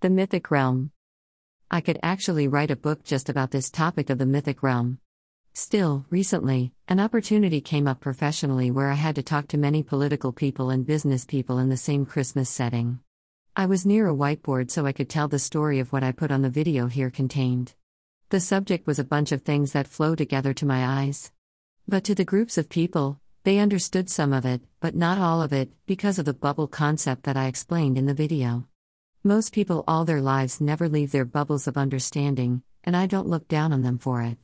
The Mythic Realm. I could actually write a book just about this topic of the mythic realm. Still, recently, an opportunity came up professionally where I had to talk to many political people and business people in the same Christmas setting. I was near a whiteboard so I could tell the story of what I put on the video here contained. The subject was a bunch of things that flow together to my eyes. But to the groups of people, they understood some of it, but not all of it, because of the bubble concept that I explained in the video. Most people all their lives never leave their bubbles of understanding, and I don't look down on them for it.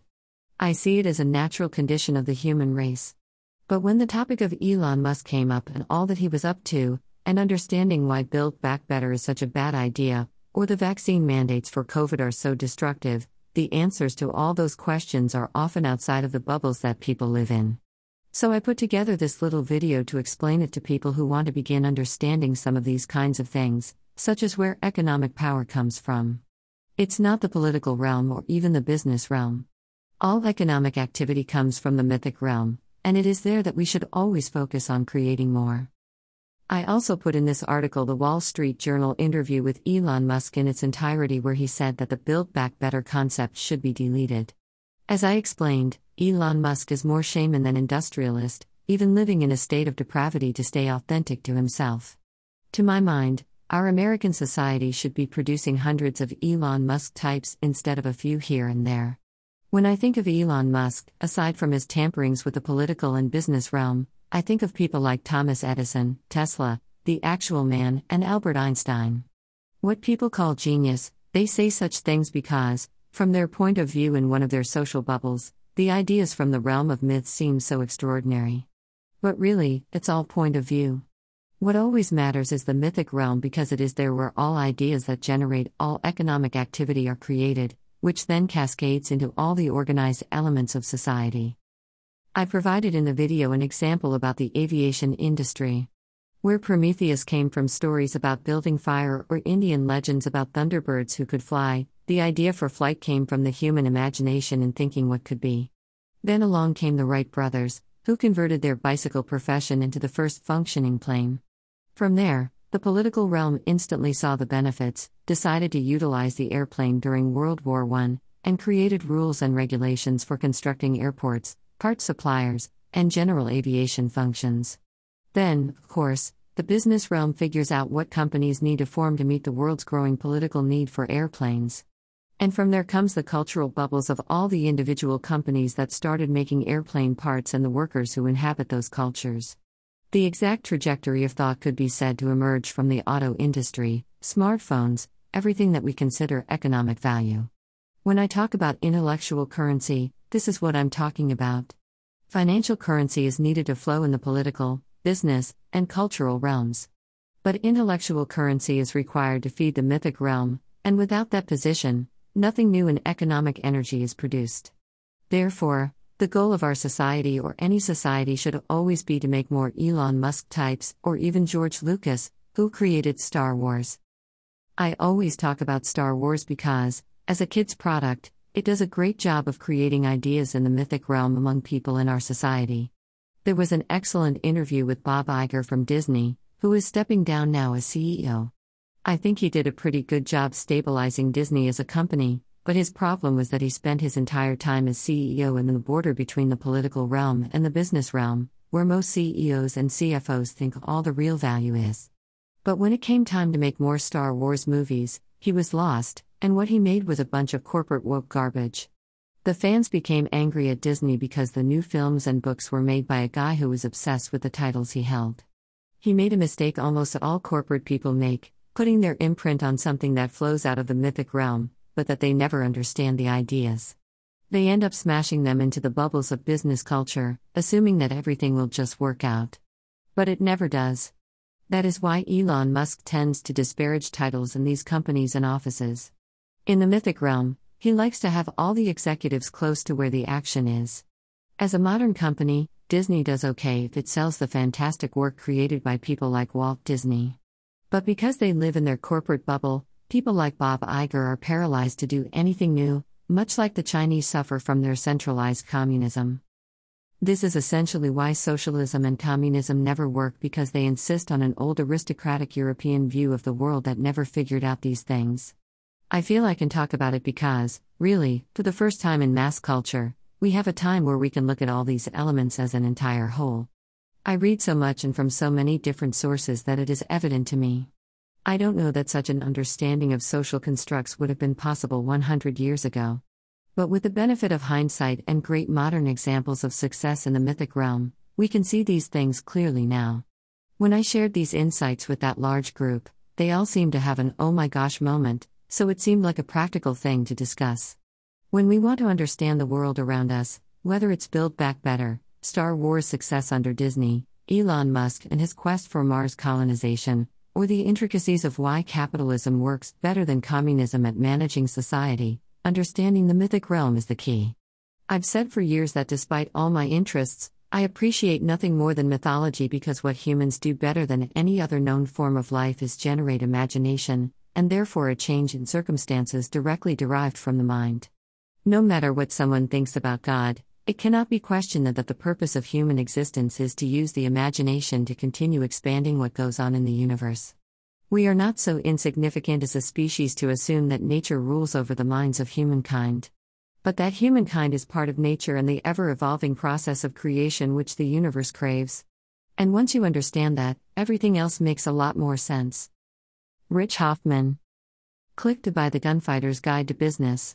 I see it as a natural condition of the human race. But when the topic of Elon Musk came up and all that he was up to, and understanding why Build Back Better is such a bad idea, or the vaccine mandates for COVID are so destructive, the answers to all those questions are often outside of the bubbles that people live in. So I put together this little video to explain it to people who want to begin understanding some of these kinds of things, such as where economic power comes from. It's not the political realm or even the business realm. All economic activity comes from the mythic realm, and it is there that we should always focus on creating more. I also put in this article the Wall Street Journal interview with Elon Musk in its entirety, where he said that the Build Back Better concept should be deleted. As I explained, Elon Musk is more shaman than industrialist, even living in a state of depravity to stay authentic to himself. To my mind, our American society should be producing hundreds of Elon Musk types instead of a few here and there. When I think of Elon Musk, aside from his tamperings with the political and business realm, I think of people like Thomas Edison, Tesla, the actual man, and Albert Einstein. What people call genius, they say such things because, from their point of view in one of their social bubbles, the ideas from the realm of myth seem so extraordinary. But really, it's all point of view. What always matters is the mythic realm because it is there where all ideas that generate all economic activity are created, which then cascades into all the organized elements of society. I provided in the video an example about the aviation industry. Where Prometheus came from stories about building fire or Indian legends about thunderbirds who could fly, the idea for flight came from the human imagination and thinking what could be. Then along came the Wright brothers, who converted their bicycle profession into the first functioning plane. From there, the political realm instantly saw the benefits, decided to utilize the airplane during World War I, and created rules and regulations for constructing airports, part suppliers, and general aviation functions. Then, of course, the business realm figures out what companies need to form to meet the world's growing political need for airplanes. And from there comes the cultural bubbles of all the individual companies that started making airplane parts and the workers who inhabit those cultures. The exact trajectory of thought could be said to emerge from the auto industry, smartphones, everything that we consider economic value. When I talk about intellectual currency, this is what I'm talking about. Financial currency is needed to flow in the political, business, and cultural realms. But intellectual currency is required to feed the mythic realm, and without that position, nothing new in economic energy is produced. Therefore, the goal of our society or any society should always be to make more Elon Musk types, or even George Lucas, who created Star Wars. I always talk about Star Wars because, as a kid's product, it does a great job of creating ideas in the mythic realm among people in our society. There was an excellent interview with Bob Iger from Disney, who is stepping down now as CEO. I think he did a pretty good job stabilizing Disney as a company, but his problem was that he spent his entire time as CEO in the border between the political realm and the business realm, where most CEOs and CFOs think all the real value is. But when it came time to make more Star Wars movies, he was lost, and what he made was a bunch of corporate woke garbage. The fans became angry at Disney because the new films and books were made by a guy who was obsessed with the titles he held. He made a mistake almost all corporate people make, putting their imprint on something that flows out of the mythic realm, but that they never understand the ideas. They end up smashing them into the bubbles of business culture, assuming that everything will just work out. But it never does. That is why Elon Musk tends to disparage titles in these companies and offices. In the mythic realm, he likes to have all the executives close to where the action is. As a modern company, Disney does okay if it sells the fantastic work created by people like Walt Disney. But because they live in their corporate bubble, People like Bob Iger are paralyzed to do anything new, much like the Chinese suffer from their centralized communism. This is essentially why socialism and communism never work because they insist on an old aristocratic European view of the world that never figured out these things. I feel I can talk about it because, really, for the first time in mass culture, we have a time where we can look at all these elements as an entire whole. I read so much and from so many different sources that it is evident to me. I don't know that such an understanding of social constructs would have been possible 100 years ago. But with the benefit of hindsight and great modern examples of success in the mythic realm, we can see these things clearly now. When I shared these insights with that large group, they all seemed to have an oh my gosh moment, so it seemed like a practical thing to discuss. When we want to understand the world around us, whether it's Build Back Better, Star Wars success under Disney, Elon Musk and his quest for Mars colonization, or the intricacies of why capitalism works better than communism at managing society, understanding the mythic realm is the key. I've said for years that despite all my interests, I appreciate nothing more than mythology because what humans do better than any other known form of life is generate imagination, and therefore a change in circumstances directly derived from the mind. No matter what someone thinks about God, it cannot be questioned that the purpose of human existence is to use the imagination to continue expanding what goes on in the universe. We are not so insignificant as a species to assume that nature rules over the minds of humankind. But that humankind is part of nature and the ever evolving process of creation which the universe craves. And once you understand that, everything else makes a lot more sense. Rich Hoffman. Click to buy The Gunfighter's Guide to Business.